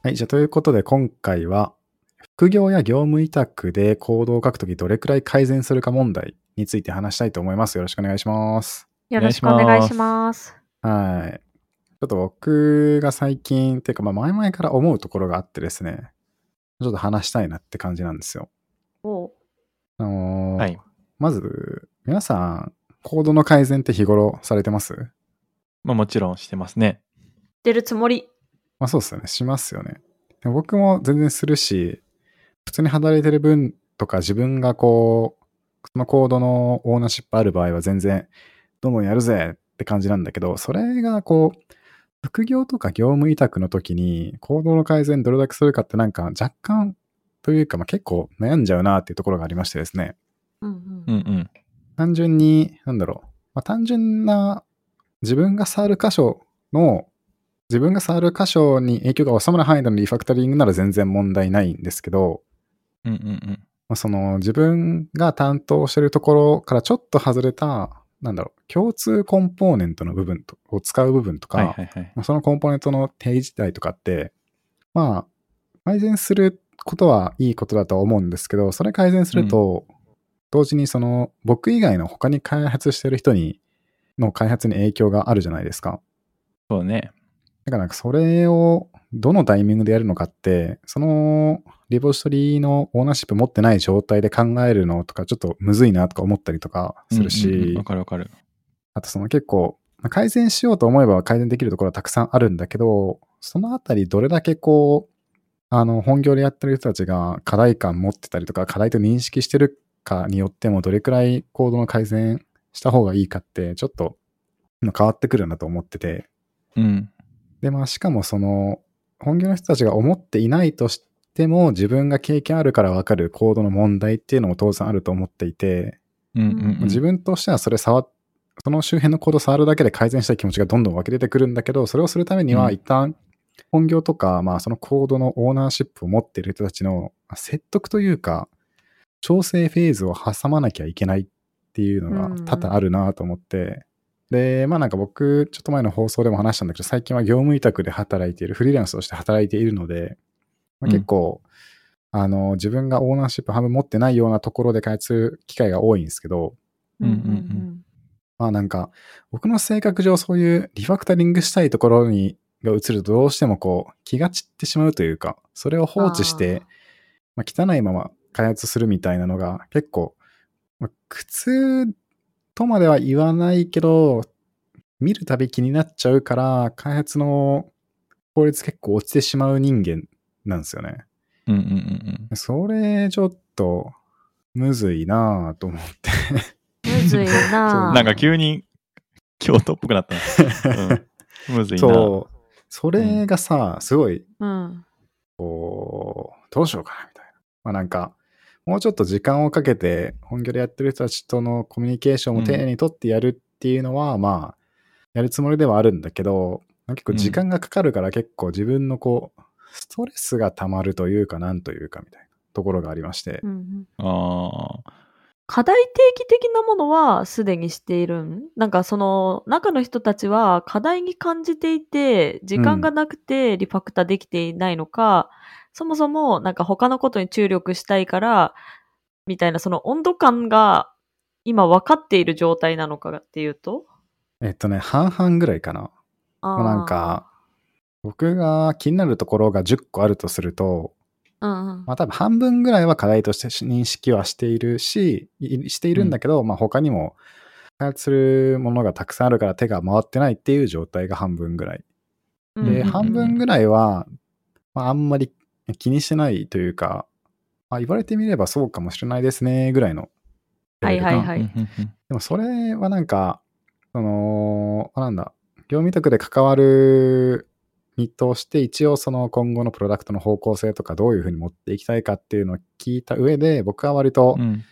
はい、じゃあということで今回は、副業や業務委託でコードを書くときどれくらい改善するか問題について話したいと思います。よろしくお願いします。よろしくお願いします。はい。ちょっと僕が最近、っていうかまあ前々から思うところがあってですね、ちょっと話したいなって感じなんですよ。おうあのーはい。まず、皆さん、コードの改善って日頃されてます？まあもちろんしてますね。出るつもり。まあそうですよね。しますよね。で僕も全然するし、普通に働いてる分とか自分がこう、そのコードのオーナーシップある場合は全然、どんどんやるぜって感じなんだけど、それがこう、副業とか業務委託の時に、コードの改善どれだけするかってなんか若干というか、まあ、結構悩んじゃうなっていうところがありましてですね。うんううんん。うん。単純に、なんだろう、まあ、単純な自分が触る箇所の、自分が触る箇所に影響が収まる範囲でのリファクタリングなら全然問題ないんですけど、うんうんうん。まあ、その自分が担当してるところからちょっと外れた、なんだろう、共通コンポーネントの部分とを使う部分とか、はいはいはい。まあそのコンポーネントの定義自体とかって、まあ、改善することはいいことだとは思うんですけど、それ改善すると、同時にその、僕以外の他に開発してる人に、の開発に影響があるじゃないですか。そうね。だからなんかそれをどのタイミングでやるのかって、そのリポジトリのオーナーシップ持ってない状態で考えるのとかちょっとむずいなとか思ったりとかするし、うんうんうんわかるわかる。あとその結構、まあ改善しようと思えば改善できるところはたくさんあるんだけど、そのあたりどれだけこう、あの、本業でやってる人たちが課題感持ってたりとか、課題と認識してるかによっても、どれくらいコードの改善した方がいいかって、ちょっと今変わってくるなと思ってて。うん。で、まあ、しかもその、本業の人たちが思っていないとしても、自分が経験あるからわかるコードの問題っていうのも当然あると思っていて、うんうんうん。自分としてはそれ触っその周辺のコード触るだけで改善したい気持ちがどんどん湧き出てくるんだけど、それをするためにうん。は一旦本業とか、まあそのコードのオーナーシップを持っている人たちの説得というか、調整フェーズを挟まなきゃいけないっていうのが多々あるなと思って、で、まあなんか僕、ちょっと前の放送でも話したんだけど、最近は業務委託で働いている、フリーランスとして働いているので、まあ、うん結構、あの、自分がオーナーシップ半分持ってないようなところで開発する機会が多いんですけど、うんうんうん。まあなんか、僕の性格上そういうリファクタリングしたいところにが移るとどうしてもこう気が散ってしまうというか、それを放置して、まあ、汚いまま開発するみたいなのが結構、まあ、苦痛とまでは言わないけど、見るたび気になっちゃうから、開発の効率結構落ちてしまう人間なんですよね。うんうんうんそれちょっとむずいなぁと思って。むずい うん。ななんか急に京都っぽくなったな。うん。むずいな。そう。それがさ、すごい、うん。こう、どうしようかな、みたいな。まあなんか、もうちょっと時間をかけて、本業でやってる人たちとのコミュニケーションを丁寧にとってやるっていうのは、まあ、やるつもりではあるんだけど、結構時間がかかるから結構自分のこう、ストレスが溜まるというか、なんというかみたいなところがありましてう。んああ。課題定期的なものはすでにしているん？なんかその中の人たちは課題に感じていて時間がなくてリファクタできていないのか、そもそもなんか他のことに注力したいからみたいなその温度感が今分かっている状態なのかっていうと？えっとね、半々ぐらいかな。あなんか、僕が気になるところが10個あるとすると、うんうん。まあ多分半分ぐらいは課題として認識はしているし、いしているんだけど、まあ他にも開発するものがたくさんあるから手が回ってないっていう状態が半分ぐらい。で、うんうんうん。半分ぐらいは、まああんまり気にしてないというか、あ、言われてみればそうかもしれないですね、ぐらいの。はいはいはいでもそれはなんか、その、あなんだ、業務委託で関わる見通して、一応その今後のプロダクトの方向性とかどういうふうに持っていきたいかっていうのを聞いた上で、僕は割とうん。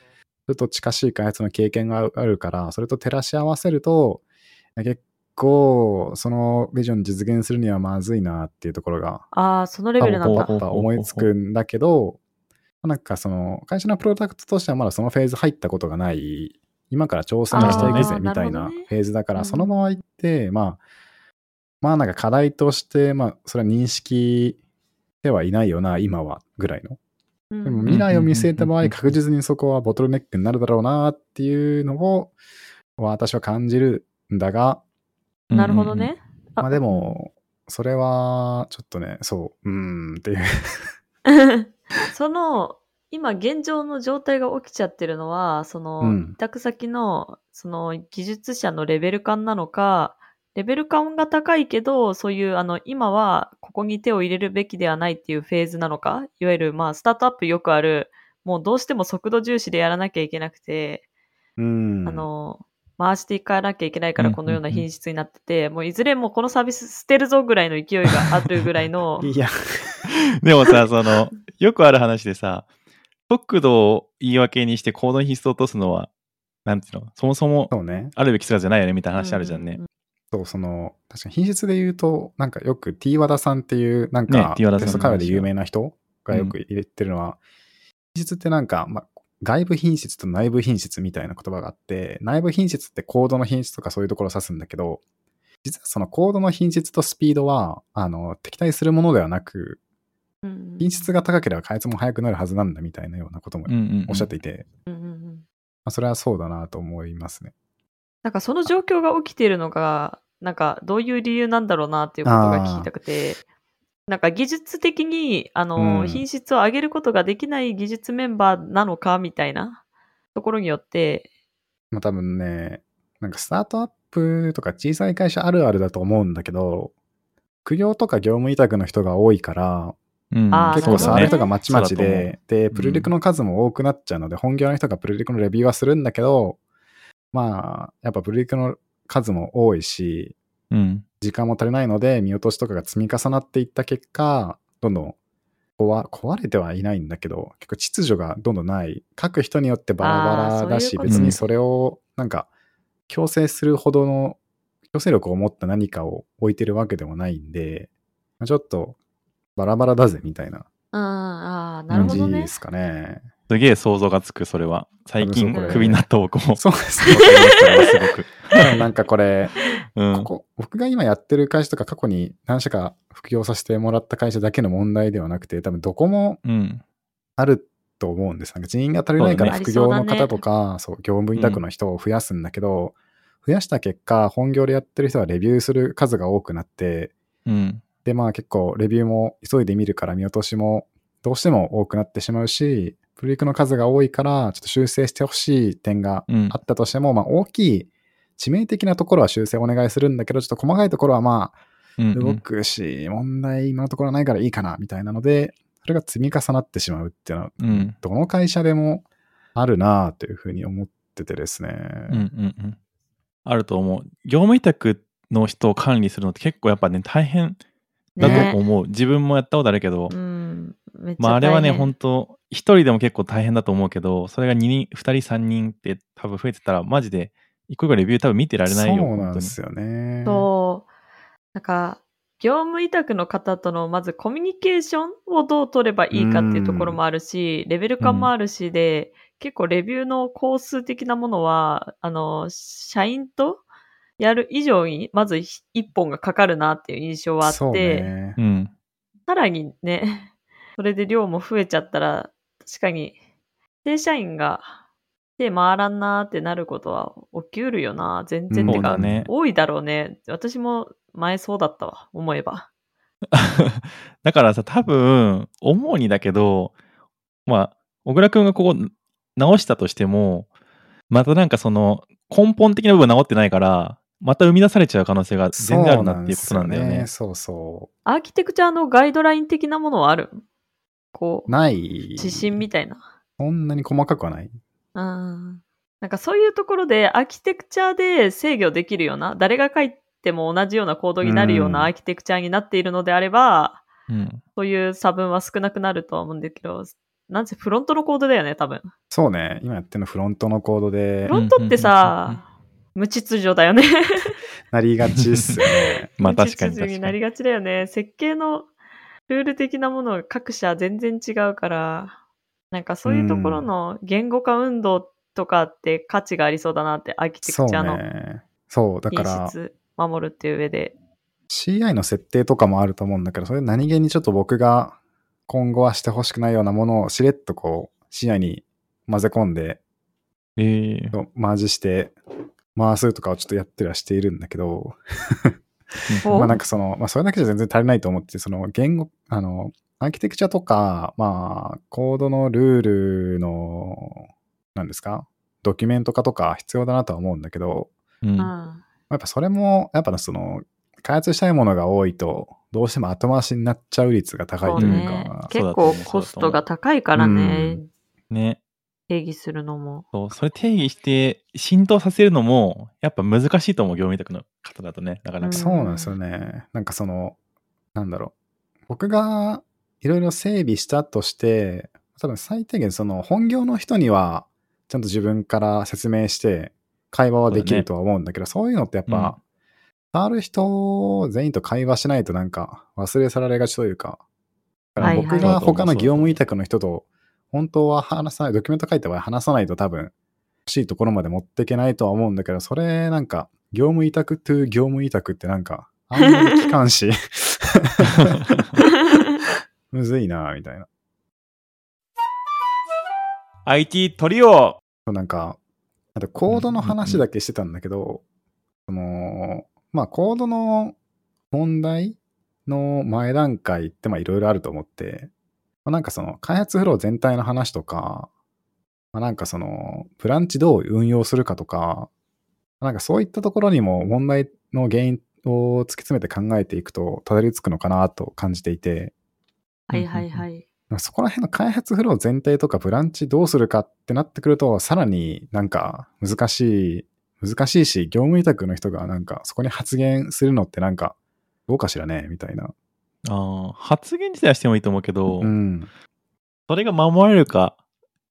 それと近しい開発の経験があるから、それと照らし合わせると、結構、そのビジョン実現するにはまずいなっていうところが、ああ、そのレベルなんだ。思いつくんだけど、なんかその、会社のプロダクトとしてはまだそのフェーズ入ったことがない、今から挑戦していくぜみたいなフェーズだから、うん。その場合って、まあ、まあなんか課題として、まあ、それは認識ではいないよな、今は、ぐらいの。うん。でも未来を見据えた場合、確実にそこはボトルネックになるだろうなっていうのを、私は感じるんだが、なるほどね。あまあでも、それは、ちょっとね、そう、うーんっていう。その、今現状の状態が起きちゃってるのは、その、うん委託先の、その技術者のレベル感なのか、レベル感が高いけど、そういう、あの、今はここに手を入れるべきではないっていうフェーズなのか、いわゆる、まあ、スタートアップよくある、もうどうしても速度重視でやらなきゃいけなくて、うん。あの、回していかなきゃいけないからうんこのような品質になってて、もういずれもうこのサービス捨てるぞぐらいの勢いがあるぐらいの。いや、でもさ、その、よくある話でさ、速度を言い訳にしてコードに質を落とすのは、なんていうの？そもそもそうね。あるべき姿じゃないよねみたいな話あるじゃんね。ううそう、その、確かに品質で言うと、なんかよく T 和田さんっていう、なんねか、んテスト会話で有名な人がよく言ってるのは、品質ってなんか、まあ、外部品質と内部品質みたいな言葉があって、内部品質ってコードの品質とかそういうところを指すんだけど、実はそのコードの品質とスピードは、あの、敵対するものではなく、品質が高ければ開発も早くなるはずなんだみたいなようなこともおっしゃっていて、うんうんうん。まあ、それはそうだなと思いますね。なんかその状況が起きているのが、なんかどういう理由なんだろうなっていうことが聞きたくて、なんか技術的に、あの、うん。品質を上げることができない技術メンバーなのかみたいなところによって、まあ多分ね、なんかスタートアップとか小さい会社あるあるだと思うんだけど、苦行とか業務委託の人が多いから、うん。結構触る人がまちまちで、で、プルリクの数も多くなっちゃうので、本業の人がプルリクのレビューはするんだけど、まあ、やっぱプルリクの数も多いし、うん。時間も足りないので、見落としとかが積み重なっていった結果、どんどん壊壊れてはいないんだけど、結構秩序がどんどんない。書く人によってバラバラだし、ういう別にそれをなんか強制するほどの強制力を持った何かを置いてるわけでもないんで、まあちょっとバラバラだぜみたいな感じほどねで。すかね。すげえ想像がつく、それは。最近クビになった僕も。そうですわかりましたねすごく。ね。なんかこれ、うんこ。こ、僕が今やってる会社とか過去に何社か副業させてもらった会社だけの問題ではなくて、多分どこもうん。あると思うんです。なんか人員が足りないから副業の方とか、そう、業務委託の人を増やすんだけど、増やした結果、本業でやってる人はレビューする数が多くなって、うん。で、まあ結構レビューも急いで見るから見落としもどうしても多くなってしまうし、プリクの数が多いから、ちょっと修正してほしい点がうんあったとしても、まあ大きい致命的なところは修正お願いするんだけど、ちょっと細かいところはまあうんうん動くし、問題今のところはないからいいかな、みたいなので、それが積み重なってしまうっていうのは、うん。どの会社でもあるなというふうに思っててですね。うんうんうん。あると思う。業務委託の人を管理するのって結構やっぱね、大変だと思う。自分もやったことあるけど、うん。まああれはね、本当一人でも結構大変だと思うけど、それが2人、2人、3人って多分増えてたら、マジで、一個一個レビュー多分見てられないよ。そうなんですよね。そう。なんか、業務委託の方とのまずコミュニケーションをどう取ればいいかっていうところもあるし、レベル感もあるしで、結構レビューの工数的なものは、あの、社員とやる以上に、まず一本がかかるなっていう印象はあって。さらにね、それで量も増えちゃったら、確かに、正社員が手回らんなーってなることは起きうるよな。全然、うんてか、ね多いだろうね。私も前そうだったわ、思えば。だからさ、多分、思うにだけど、まあ、小倉くんがここ直したとしても、またなんかその根本的な部分直ってないから、また生み出されちゃう可能性が全然あるなっていうことなんだよね。そうそアーキテクチャのガイドライン的なものはある？こう。う、ない。指針みたいな。そんなに細かくはない。うん。なんかそういうところでアーキテクチャで制御できるような、誰が書いっても同じようなコードになるようなアーキテクチャになっているのであれば、うん。そういう差分は少なくなるとは思うんだけど、なんせフロントのコードだよね、多分。そうね。今やってるのフロントのコードでフロントってさ、無秩序だよね。なりがちっすよね。まあ確かに無秩序に確かに。なりがちだよね。設計のルール的なものが各社全然違うから、なんかそういうところの言語化運動とかって価値がありそうだなって、アーキテクチャのね。そう。だか品ら、質守るっていう上で。CI の設定とかもあると思うんだけど、それ何気にちょっと僕が今後はしてほしくないようなものをしれっとこう CI に混ぜ込んで、ええマージして回すとかをちょっとやってはしているんだけど、お まあなんかその、まあそれだけじゃ全然足りないと思ってて、その言語、あの、アーキテクチャとか、まあ、コードのルールの、何ですか？ドキュメント化とか必要だなとは思うんだけど、うんうん。やっぱそれも、やっぱその、開発したいものが多いと、どうしても後回しになっちゃう率が高いというそうねか、。結構コストが高いからね、ね。定義するのも。そう、それ定義して浸透させるのも、やっぱ難しいと思う、業務委託の方だとね、なかなか。そうなんですよね。なんかその、なんだろう。僕がいろいろ整備したとして、多分最低限その本業の人にはちゃんと自分から説明して会話はできるとは思うんだけど、そういうのってやっぱ、触る人全員と会話しないとなんか忘れ去られがちというか、だから僕が他の業務委託の人と本当は話さない、ドキュメント書いた場合話さないと多分欲しいところまで持っていけないとは思うんだけど、それなんか業務委託 to 業務委託ってなんかあんまり機関し、むずいなみたいな。IT トリオ。なんか、あとコードの話だけしてたんだけど、その、まあコードの問題の前段階ってまあいろいろあると思って、まあ、なんかその開発フロー全体の話とか、まあ、なんかそのブランチどう運用するかとか、なんかそういったところにも問題の原因を突き詰めて考えていくとたどり着くのかなと感じていて、はいはいはい。そこら辺の開発フロー全体とかブランチどうするかってなってくると、さらになんか難しい、難しいし、業務委託の人がなんかそこに発言するのってなんかどうかしらねみたいな。あー発言自体はしてもいいと思うけど、うん。それが守られるか、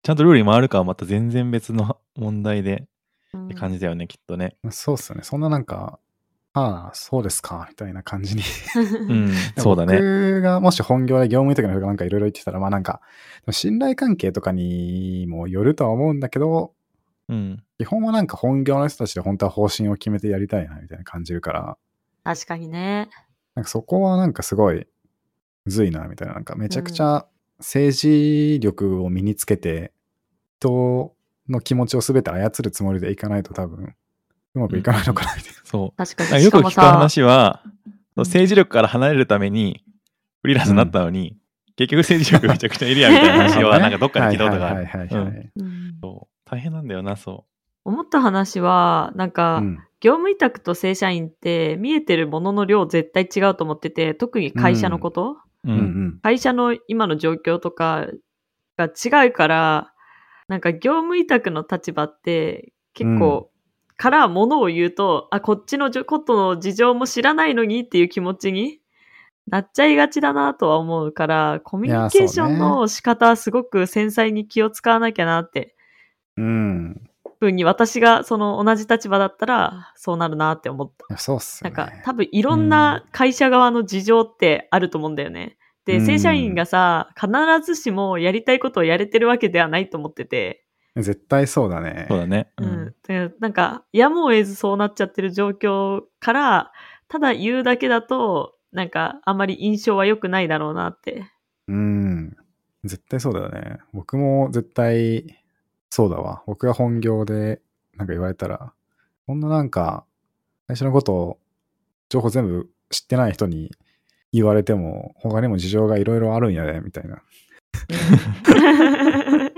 ちゃんとルールに回るかはまた全然別の問題でうんって感じだよね、きっとね。そうっすよね。そんななんか、ああ、そうですか、みたいな感じに。うん、そうだね。僕がもし本業で業務委託の人がなんかいろいろ言ってたら、まあなんか、信頼関係とかにもよるとは思うんだけど、うん。基本はなんか本業の人たちで本当は方針を決めてやりたいな、みたいな感じるから、確かにね。なんかそこはなんかすごい、むずいな、みたいな。なんかめちゃくちゃ政治力を身につけて、人の気持ちを全て操るつもりでいかないと多分、うまくいかないのかな、みたいな。そう。確かに。よく聞くさ、話は、うん政治力から離れるために、フリーランスになったのに、結局政治力めちゃくちゃいるやんみたいな話は、なんかどっかで聞いたことがある。大変なんだよな、そ思った話は、なんか、うん業務委託と正社員って見えてるものの量絶対違うと思ってて、特に会社のこと、う。う。うんん会社の今の状況とかが違うから、なんか業務委託の立場って結構、からものを言うと、あ、こっちのことの事情も知らないのにっていう気持ちになっちゃいがちだなとは思うから、コミュニケーションの仕方はすごく繊細に気を使わなきゃなって、うん。ふうに私がその同じ立場だったらそうなるなって思った。そうっすなん。か多分いろんな会社側の事情ってあると思うんだよね。で、うん正社員がさ、必ずしもやりたいことをやれてるわけではないと思ってて、絶対そうだね。そうだね。う。うんん。でなんか、やむを得ずそうなっちゃってる状況から、ただ言うだけだと、なんか、あんまり印象は良くないだろうなって。うん。絶対そうだよね。僕も絶対そうだわ。僕が本業でなんか言われたら、こんななんか、最初のことを情報全部知ってない人に言われても、他にも事情がいろいろあるんやで、みたいな。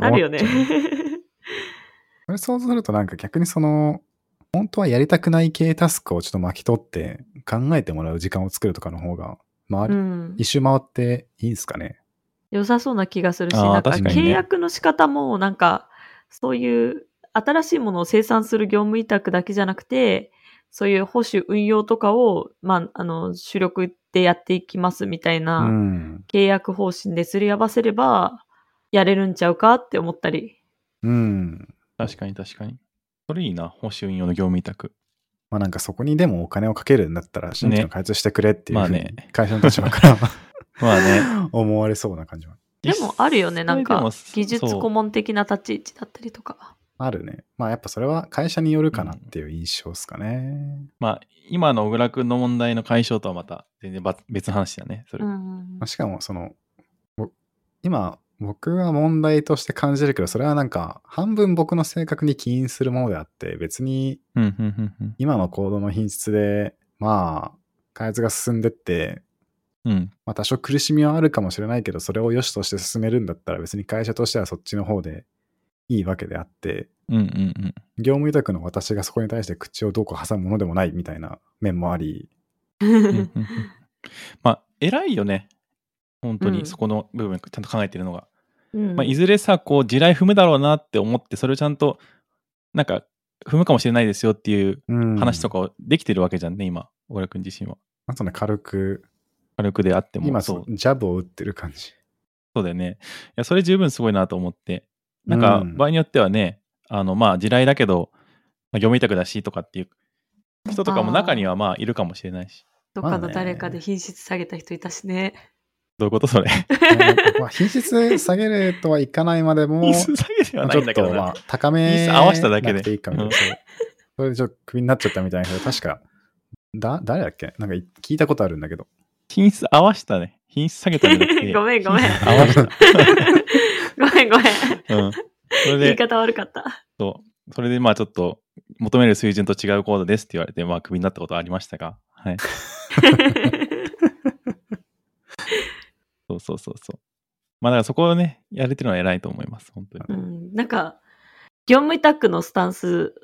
あるよね。それ想像するとなんか逆にその、本当はやりたくない系タスクをちょっと巻き取って考えてもらう時間を作るとかの方が、回り、うん。一周回っていいんすかね。良さそうな気がするし、なんか契約の仕方も、なんか、そういう新しいものを生産する業務委託だけじゃなくて、そういう保守運用とかを、まあ、あの、主力でやっていきますみたいうな、ん。契約方針ですり合わせれば、やれるんちゃうかって思ったり。うん。確かに確かに。それいいな、保守運用の業務委託。まあなんかそこにでもお金をかけるんだったら、新規の開発してくれっていうふうにまあね会社の立場から まあね。思われそうな感じはでもあるよね、なんか技術顧問的な立ち位置だったりとか。あるね。まあやっぱそれは会社によるかなっていう印象ですかね。まあ、今の小倉君の問題の解消とはまた全然ば別の話だね。それ。うんまあ、しかもその、ぼ今僕は問題として感じるけど、それはなんか半分僕の性格に起因するものであって、別に。今のコードの品質で、まあ、開発が進んでって、うん。まあ多少苦しみはあるかもしれないけど、それを良しとして進めるんだったら別に会社としてはそっちの方でいいわけであって。業務委託の私がそこに対して口をどうこう挟むものでもないみたいな面もあり、まあ、偉いよね。本当うんにそこの部分ちゃんと考えてるのが。うんまあ、いずれさ、こう、地雷踏むだろうなって思って、それをちゃんと、なんか、踏むかもしれないですよっていううん話とかをできてるわけじゃんね、今、小倉君自身は。あとね、軽く、軽くであっても。今そうそ、ジャブを打ってる感じ。そうだよね。いや、それ十分すごいなと思って。なんか、うん場合によってはね、あの、まあ、地雷だけど、まあ、業務委託だしとかっていう人とかも中にはまあ、いるかもしれないし。どっかの誰かで品質下げた人いたしね。どういうことそれ？まあ品質下げるとはいかないまでも、品質下げではないんだけどなちょっとまあ。高め合わせただけでいいかみたいな。それでちょっとクビになっちゃったみたいな人確か、だ、誰だっけ？なんかい聞いたことあるんだけど。品質合わしたね。品質下げたんじゃなくて。ごめんごめん合わした。ごめん ごめん。うん。それで、言い方悪かった。そう。それでまあちょっと、求める水準と違うコードですって言われて、まあクビになったことはありましたが。はい。そうそうそうそう。まあだからそこをね、やれてるのは偉いと思います。本当に。うん、なんか、業務委託のスタンス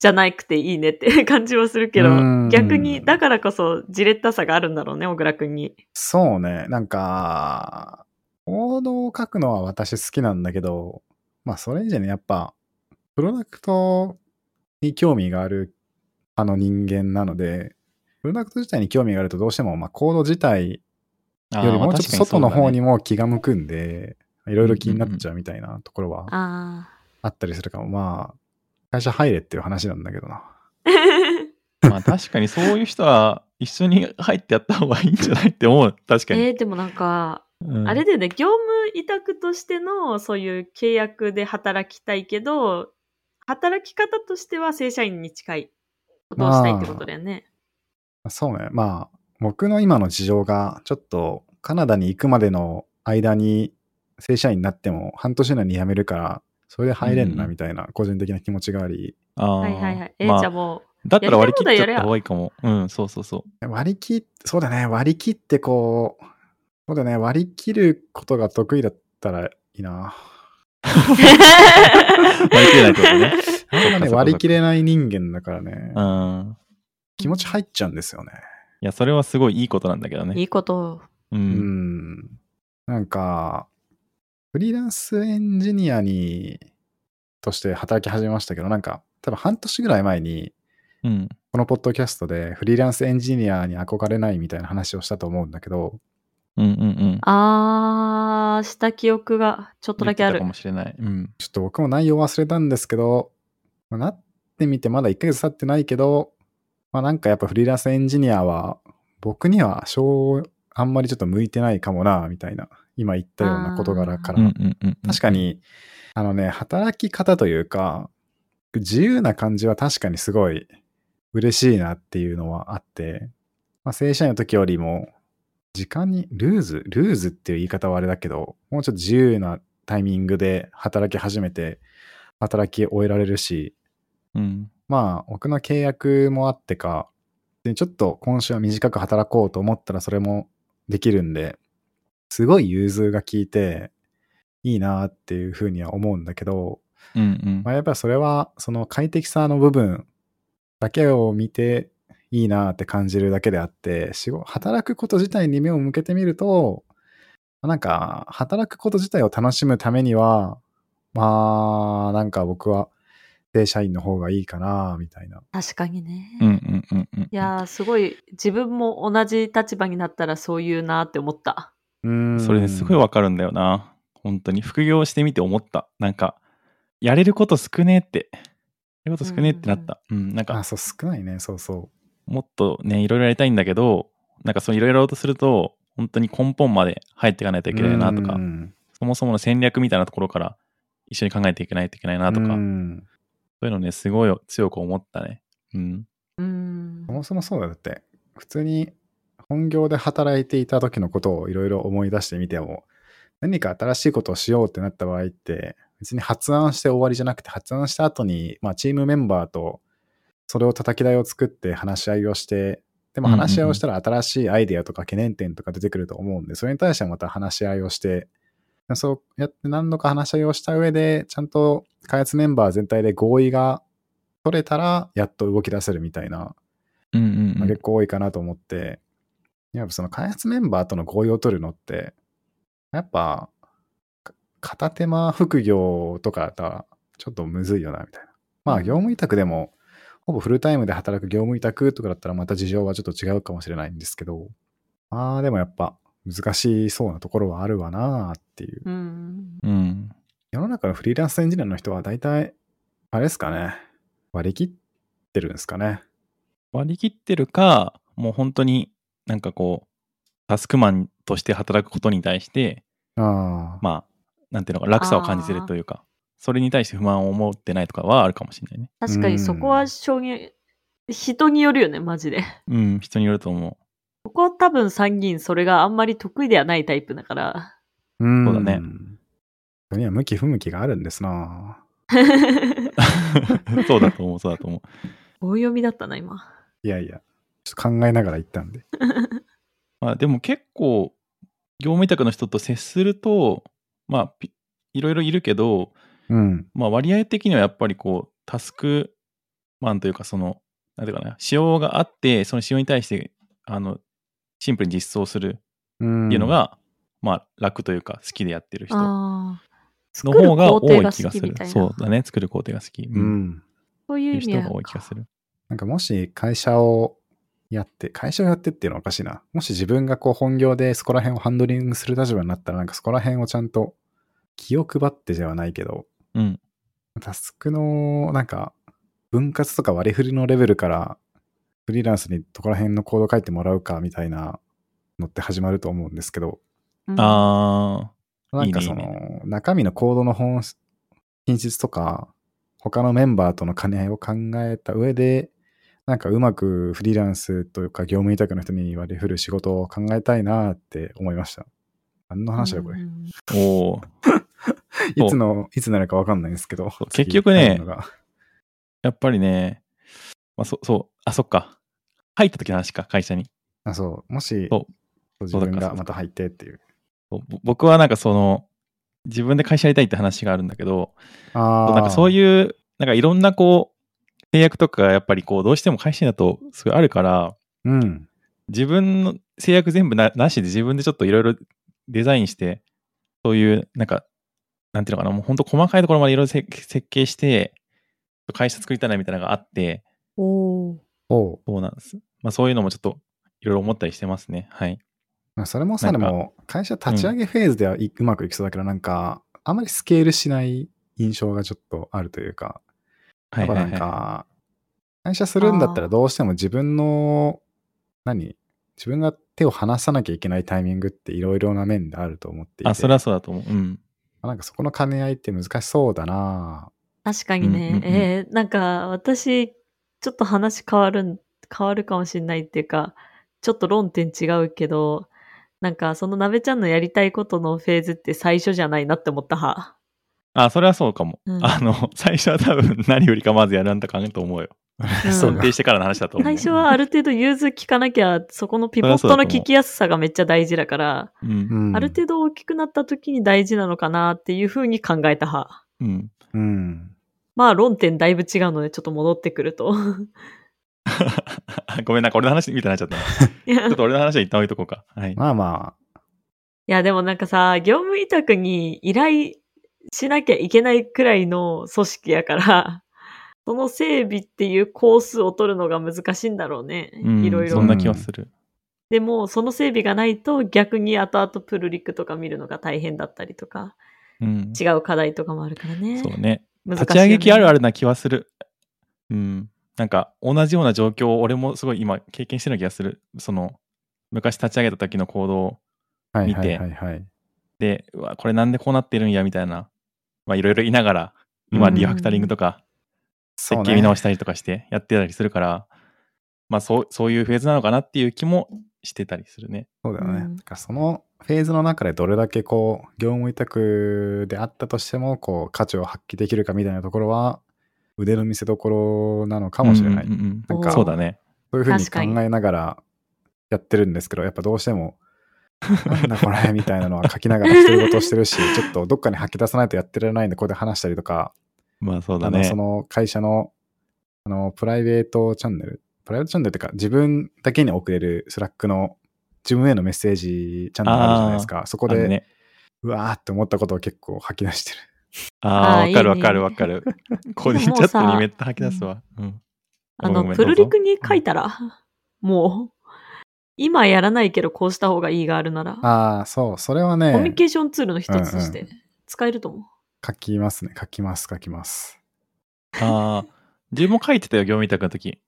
じゃなくていいねって 感じはするけどうん、逆に、だからこそ、じれったさがあるんだろうね、小倉くんに。そうね。なんか、行動を書くのは私好きなんだけど、まあそれ以前にやっぱ、プロダクトに興味があるあの人間なので、プロダクト自体に興味があるとどうしても、まあコード自体よりもうちょっと外の方にまも気が向くんで、いろいろ気になっちゃうみたいなところはああったりするかも。まあ、会社入れっていう話なんだけどな。あ。あまあ確かにそういう人は一緒に入ってやった方がいいんじゃないって思う。確かに。えー、でもなんか、うんあれだよね、業務委託としてのそういう契約で働きたいけど、働き方としては正社員に近いことをしたいってことだよね。そうね。まあ、僕の今の事情が、ちょっとカナダに行くまでの間に正社員になっても半年以内に辞めるから、それで入れんなうんみたいな個人的な気持ちがあり、あーはいはいはい。えーまあじゃあもだったら割り切っちゃった方がいいかも。うん、そうそうそう。割り切っ、そうだね、割り切ってこう、そうだね、割り切ることが得意だったらいいな。割り切れないことね。あんまね、割り切れない人間だからね、うん。気持ち入っちゃうんですよね。いや、それはすごいいいことなんだけどう、いね。いこと。う。うんん。なんか、フリーランスエンジニアに、として働き始めましたけど、なんか、多分半年ぐらい前に、うん。このポッドキャストでフリーランスエンジニアに憧れないみたいな話をしたと思うんだけど、うんうんうん。あー、した記憶がちょっとだけあるか。もしれない。うん。ちょっと僕も内容忘れたんですけど、まあなってみてまだ1ヶ月経ってないけど、まあなんかやっぱフリーランスエンジニアは、僕には小、あんまりちょっと向いてないかもな、みたいな、今言ったような事柄から。確か。に、あのね、働き方というか、自由な感じは確かにすごい嬉しいなっていうのはあって、まあ、正社員の時よりも、時間に、ルーズ、ルーズっていう言い方はあれだけど、もうちょっと自由なタイミングで働き始めて、働き終えられるし、うん。まあ、僕の契約もあってか、でちょっと今週は短く働こうと思ったらそれもできるんで、すごい融通が効いて、いいなっていうふうには思うんだけど、うんうん。まあ、やっぱりそれは、その快適さの部分だけを見ていいなって感じるだけであって、仕事、働くこと自体に目を向けてみると、なんか、働くこと自体を楽しむためには、まあ、なんか僕は正社員の方がいいかな、みたいな。確かにね。うんうんうんうんうん。いやー、すごい、自分も同じ立場になったらそういうなって思った。うん。それね、すごいわかるんだよな。本当に。副業してみて思った。なんか、やれること少ねえって。やれること少ねえってなった。うん、なんあ、か、そう、少ないね。そうそもっとね、いろいろやりたいんだけど、なんかそういろいろやろうとすると、本当に根本まで入っていかないとう。いけないなとかう、んそもそもの戦略みたいなところから一緒に考えていかないといけないなとか、うそういんうのね、すごい強く思ったね。うん。うーんそ。もそもそうだって、普通に本業で働いていた時のことをいろいろ思い出してみても、何か新しいことをしようってなった場合って、別に発案して終わりじゃなくて、発案した後に、まあ、チームメンバーとそれを叩き台を作って話し合いをして、でも話し合いをしたら新しいアイデアとか懸念点とか出てくると思うんで、それに対してはまた話し合いをして、そうやって何度か話し合いをした上で、ちゃんと開発メンバー全体で合意が取れたら、やっと動き出せるみたいなうんうんまあ、うん結構多いかなと思って、やっぱその開発メンバーとの合意を取るのって、やっぱ、か片手間副業とかだったらちょっとむずいよな、みたいな。まあ、業務委託でも、ほぼフルタイムで働く業務委託とかだったらまた事情はちょっと違うかもしれないんですけど、まあでもやっぱ難しそうなところはあるわなっていう。うん。うん。世の中のフリーランスエンジニアの人は大体、あれですかね、割り切ってるんですかね。割り切ってるか、もう本当になんかこう、タスクマンとして働くことに対して、ああ。まあ、なんていうのか、落差を感じてるというか、それに対して不満を持ってないとかはあるかもしれないね。確かにそこは証言、人によるよね、マジで。うん、人によると思ここは多分参議院それがあんまり得意ではないタイプだから。うんそうだね。人には向き不向きがあるんですな。う。そうだと思う、そうだと思う。棒読みだったな、今。いやいや、ちょっと考えながら言ったんで。まあでも結構、業務委託の人と接すると、まあ、ピいろいろいるけど、うん。まあ割合的にはやっぱりこう、タスクマンというか、その、なんていうかな、仕様があって、その仕様に対して、あの、シンプルに実装するうん。っていうのが、まあ楽というか、好きでやってる人の。方が多い気がする。そうだね、作る工程が好き。ううん。ん。そういう人が多い気がする。なんかもし会社をやって、会社をやってっていうのはおかしいな。もし自分がこう本業でそこら辺をハンドリングする立場になったら、なんかそこら辺をちゃんと気を配ってではないけど、うん。タスクのなんか分割とか割り振りのレベルからフリーランスにどこら辺のコード書いてもらうかみたいなのって始まると思うんですけど、うんあなんかそいいねの中身のコードの本質品質とか他のメンバーとの兼ね合いを考えた上でなんかうまくフリーランスというか業務委託の人に割り振る仕事を考えたいなって思いました。何の話だこれ。お お。いつの、いつになるかわかんないんですけど。結局ねやっぱりね、まあ、そそう、あ、そっか。入った時の話か、会社に。あ、そう。もしそ、自分がまた入ってっていう。僕はなんかその、自分で会社やりたいって話があるんだけど。なんかそうう。いう、なんかいろんなこう、制約とかがやっぱりこう、どうしても会社だとすごいあるから、うん。自分の制約全部ななしで自分でちょっといろいろデザインして、そういう、なんか、なんていうのかな、もう本当細かいところまでいろいろせ設計して、会社作りたいなみたいなのがあって、おそうなんです。まあそういうのもちょっといろいろ思ったりしてますね。はい。まあそれもさ、でも、会社立ち上げフェーズではい、うまくいきそうだけど、なんか、あまりスケールしない印象がちょっとあるというか。やっぱないんか、会社するんだったらどうしても自分の、何自分が手を離さなきゃいけないタイミングっていろいろな面であると思っていて。あ、それはそうだと思う。うん。なんかそこの兼ね合いって難しそうだな確かにね。うんうんうんえーなんか私、ちょっと話変わるん、変わるかもしれないっていうか、ちょっと論点違うけど、なんかその鍋ちゃんのやりたいことのフェーズって最初じゃないなって思った派。あ、それはそうかも。うんあの、最初は多分何よりかまずやらんとかんと思うよ。うん そうか安定。してからの話だと思う。最初はある程度融通聞かなきゃ、そこのピボットの聞きやすさがめっちゃ大事だから、うん。うんある程度大きくなった時に大事なのかなっていうふうに考えた派。うん。うん。まあ論点だいぶ違うのでちょっと戻ってくると。ごめんなんか俺の話みたいになっちゃったな。いやちょっと俺の話は一旦置いとこうか。はい。まあまあ、いや、でもなんかさ、業務委託に依頼しなきゃいけないくらいの組織やから、その整備っていう工数を取るのが難しいんだろうね。うん、いろいろそん。な気はする。でも、その整備がないと逆に後々プルリックとか見るのが大変だったりとか、うん。違う課題とかもあるからね。そうね。難しいよね立ち上げ機あるあるな気はする。うん。なんか、同じような状況を俺もすごい今経験してるような気がする。その、昔立ち上げた時の行動はいはい見てはいはい。で、うわ、これなんでこうなってるんや、みたいな。まあ、いろいろ言いながら、今、うんリファクタリングとか、設計見直したりとかしてやってたりするから、まあ、そう、そういうフェーズなのかなっていう気もしてたりするね。そうだよね。うんだからそのフェーズの中でどれだけこう、業務委託であったとしても、こう、価値を発揮できるかみたいなところは、腕の見せ所なのかもしれない。うんうんうんなんかそうだね。そういうふうに考えながらやってるんですけど、やっぱどうしても、なんだこれみたいなのは書きながら独り言してるし、ちょっとどっかに吐き出さないとやってられないんで、ここで話したりとか、まあ、そうだねあのそ。の会社のあのプライベートチャンネル、プライベートチャンネルっていうか、自分だけに送れるスラックの自分へのメッセージチャンネルあるじゃないですか。そこで、ね。うわーって思ったことを結構吐き出してる。ああ、わかるわかるわかる。コーディングチャットにめっちゃ吐き出すわ。うん。あの、プルリクに書いたら、もう、今やらないけどこうした方がいいがあるなら、ああ、そう、それはコミュニね、ケーションツールの一つとしうて使えると思う。書きますね。書きます、書きます。ああ、自分も書いてたよ、業務委託の時。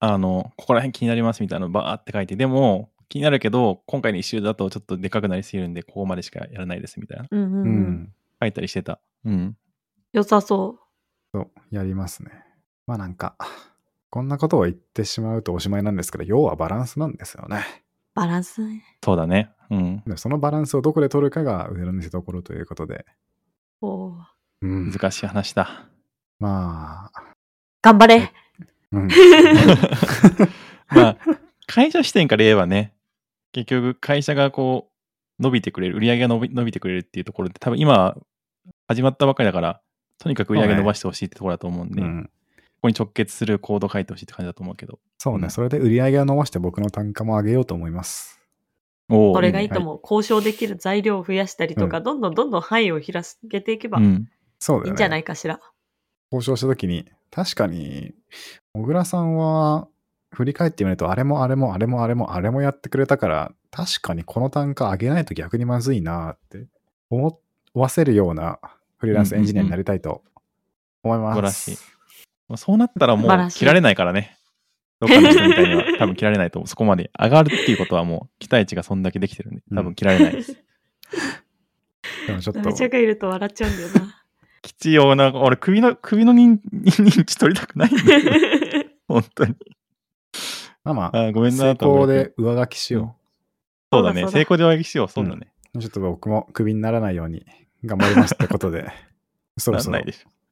あの、ここら辺気になりますみたいなのバーって書いて、でも、気になるけど、今回の一周だとちょっとでかくなりすぎるんで、ここまでしかやらないですみたいな。うんうん、ううん。ん。書いたりしてた。うん。良さそそう、やりますね。まあなんか、こんなことを言ってしまうとおしまいなんですけど、要はバランスなんですよね。う。バランスね。そうだね。うん。でそのバランスをどこで取るかが腕の見せ所ということで。おーうん。難しい話だ。まあ、頑張れうん。まあ、会社視点から言えばね、結局会社がこう、伸びてくれる、売り上げが伸び伸びてくれるっていうところで、多分今、始まったばかりだから、とにかく売り上げ伸ばしてほしいってところだと思うんで、こうんこに直結するコード書いてほしいって感じだと思うけど。そうね、うんそれで売り上げを伸ばして僕の単価も上げようと思います。おーそれがいいねと思う。交渉できる材料を増やしたりとか、どんどんどんどん範囲を広げていけばいうん。そうだよね。いんじゃないかしら。交渉したときに、確かに、小倉さんは、振り返ってみると、あれもあれもあれもあれもあれもやってくれたから、確かにこの単価上げないと逆にまずいなって思わせるようなフリーランスエンジニアになりたいと思います。素晴らしいまあそうなったらもう切られないからね。どっかの人みたいには 多分切られないと思う。そこまで上がるっていうことはもう期待値がそんだけできてるんで、多分切られないです。でもちょっとダメ、ちゃんがいると笑っちゃうんだよな。必要な、俺首の、首の認認知取りたくないんだよ。本当に。まあまあ、あごめんな成功で上書きしよそうだね。そうだそうだ成功でお会いしよう。そうだね。う。ちょっと僕もクビにならないように頑張りますってことで、そろそろ。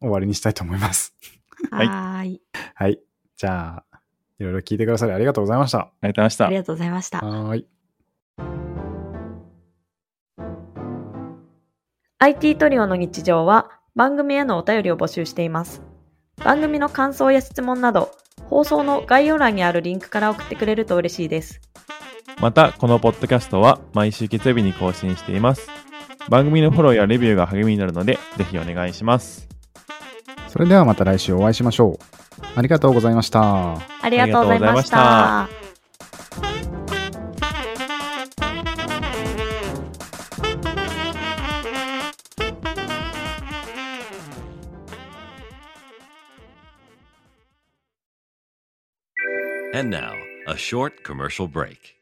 終わりにしたいと思います。はいはーい。はい。じゃあ、いろいろ聞いてくださりありがとうございました。ありがとうございましたあり。がとうございました。はーい。IT トリオの日常は番組へのお便りを募集しています。番組の感想や質問など、放送の概要欄にあるリンクから送ってくれると嬉しいです。また、このポッドキャストは毎週月曜日に更新しています。番組のフォローやレビューが励みになるので、ぜひお願いします。それではまた来週お会いしましょう。ありがとうございました。ありがとうございましあた。And now, a short commercial break.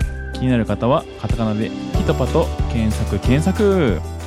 気になる方はカタカナでピトパと検索検索。